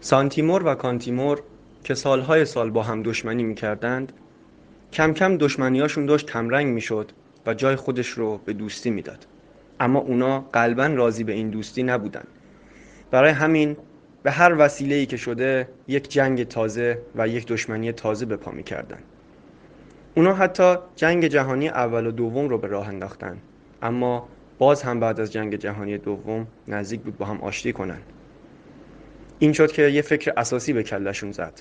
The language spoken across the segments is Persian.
سانتیمور و کانتیمور که سالهای سال با هم دشمنی می‌کردند کم کم دشمنیاشون داشت کمرنگ می‌شد و جای خودش رو به دوستی می‌داد. اما اونا قلبا راضی به این دوستی نبودن. برای همین به هر وسیله‌ای که شده یک جنگ تازه و یک دشمنی تازه به پا می‌کردن. اونا حتی جنگ جهانی اول و دوم رو به راه انداختن. اما باز هم بعد از جنگ جهانی دوم نزدیک بود با هم آشتی کنن. این شد که یه فکر اساسی به کلشون زد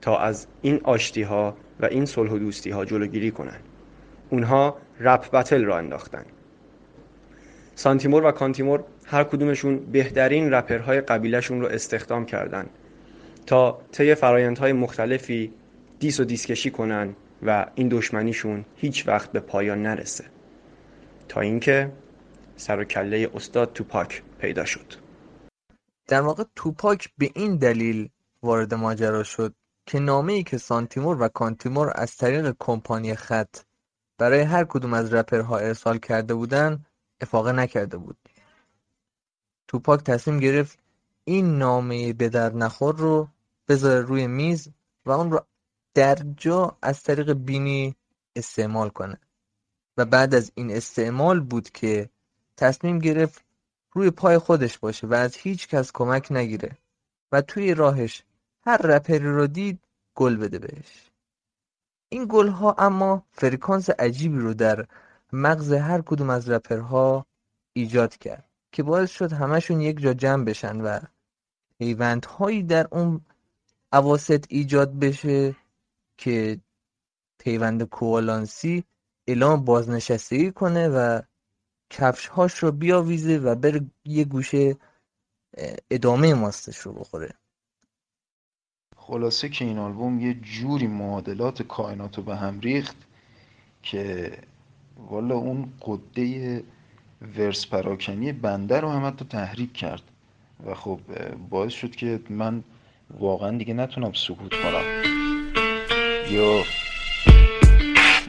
تا از این آشتی ها و این صلح و دوستی ها جلوگیری کنن. اونها rap battle را انداختن. سانتیمور و کانتیمور هر کدومشون بهترین رپرهای قبیلهشون رو استخدام کردن تا طی فرایندهای مختلفی diss و diss کشی کنن و این دشمنیشون هیچ وقت به پایان نرسه. تا اینکه سر و کله استاد توپاک پیدا شد. در واقع توپاک به این دلیل وارد ماجرا شد که نامه ای که سانتیمور و کانتیمور از طریق کمپانی خط برای هر کدوم از رپرها ارسال کرده بودن افاقه نکرده بود. توپاک تصمیم گرفت این نامه به در نخور رو بذاره روی میز و اون رو در جا از طریق بینی استعمال کنه. و بعد از این استعمال بود که تصمیم گرفت روی پای خودش باشه و از هیچ کس کمک نگیره و توی راهش هر رپری رو دید گل بده بهش. این گل ها اما فرکانس عجیبی رو در مغز هر کدوم از رپرها ایجاد کرد که باعث شد همشون یک جا جمع بشن و پیوندهایی در اون عواست ایجاد بشه که پیوند کوالانسی اعلام بازنشستگی کنه و کفشهاش رو بیاویزه و بره یه گوشه ادامه ماستش رو بخوره. خلاصه که این آلبوم یه جوری معادلات کائنات رو به هم ریخت که والا اون قده ورس پراکنی بنده رو هم حتی تحریک کرد و خب باعث شد که من واقعا دیگه نتونم سکوت کنم. یا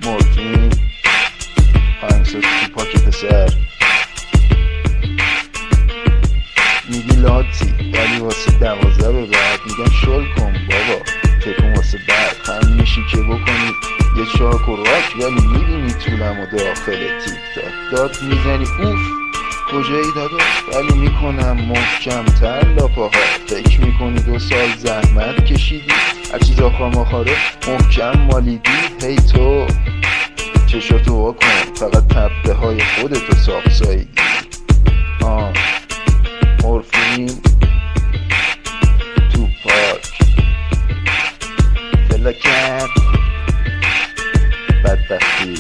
مورفین آهنگساز توپاک پسر. میگی لاتی ولی واسه دوازده به بعد میگن شل کن بابا. تکون واسه بعد. هم میشی که بکنی یه چاک و راک ولی می‌بینی طولم و داخل تیک تاک داد می‌زنی اوف کجایی داداش؟ ولی می‌کنم محکم تر لاپاها. فکر می‌کنی دو سال زحمت کشیدی؟ هر چیز آخر مخاره محکم مالیدی؟ هی تو. چشاتو وا کن فقط تبته های خودتو ساقساییدی آه. مورفین. تو پاک فلاکت بدبختی.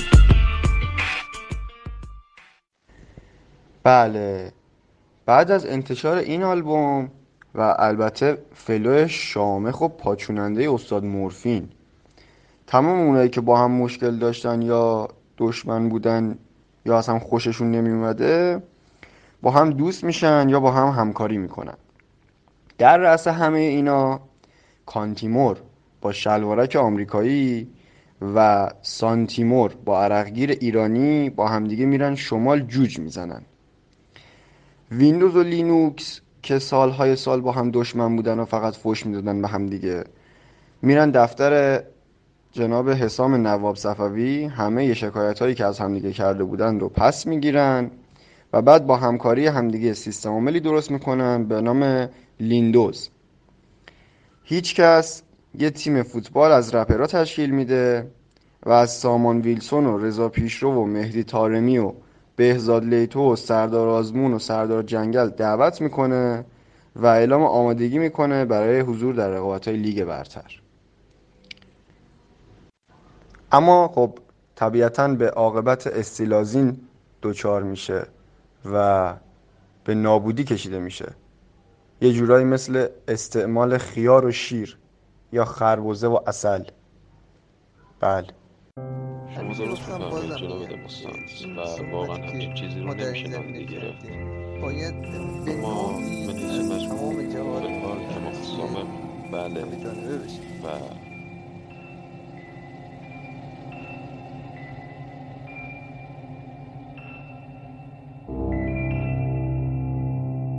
بله. بعد از انتشار این آلبوم و البته فلو شامخ و پاچوننده استاد مورفین تمام اونایی که با هم مشکل داشتن یا دشمن بودن یا اصلا خوششون نمی اومده با هم دوست میشن یا با هم همکاری می‌کنن. در رأس همه اینا کانتیمور با شلوارک آمریکایی و سانتیمور با عرقگیر ایرانی با همدیگه میرن شمال جوج می‌زنن. ویندوز و لینوکس که سالهای سال با هم دشمن بودن و فقط فوش می‌دادن به هم دیگه میرن دفتر جناب حسام نواب صفوی همه شکایت هایی که از همدیگه کرده بودن رو پس می‌گیرن و بعد با همکاری همدیگه سیستم عاملی درست می‌کنن به نام لیندوز. هیچ کس یه تیم فوتبال از رپرها تشکیل میده و از سامان ویلسون و رضا پیشرو و مهدی تارمی و بهزاد لیتو و سردار آزمون و سردار جنگل دعوت می‌کنه و اعلام آمادگی می‌کنه برای حضور در رقابت های لیگ برتر. اما خب طبیعتا به عاقبت استیلازین دچار میشه و به نابودی کشیده میشه. یه جورایی مثل استعمال خیار و شیر یا خربزه و اصل بله. شما درست میفرمایید جناب دموستانس و واقعا همچین چیزی رو نمیشه نادیده گرفت اما به نظر مجموع فلحال تمام بله. و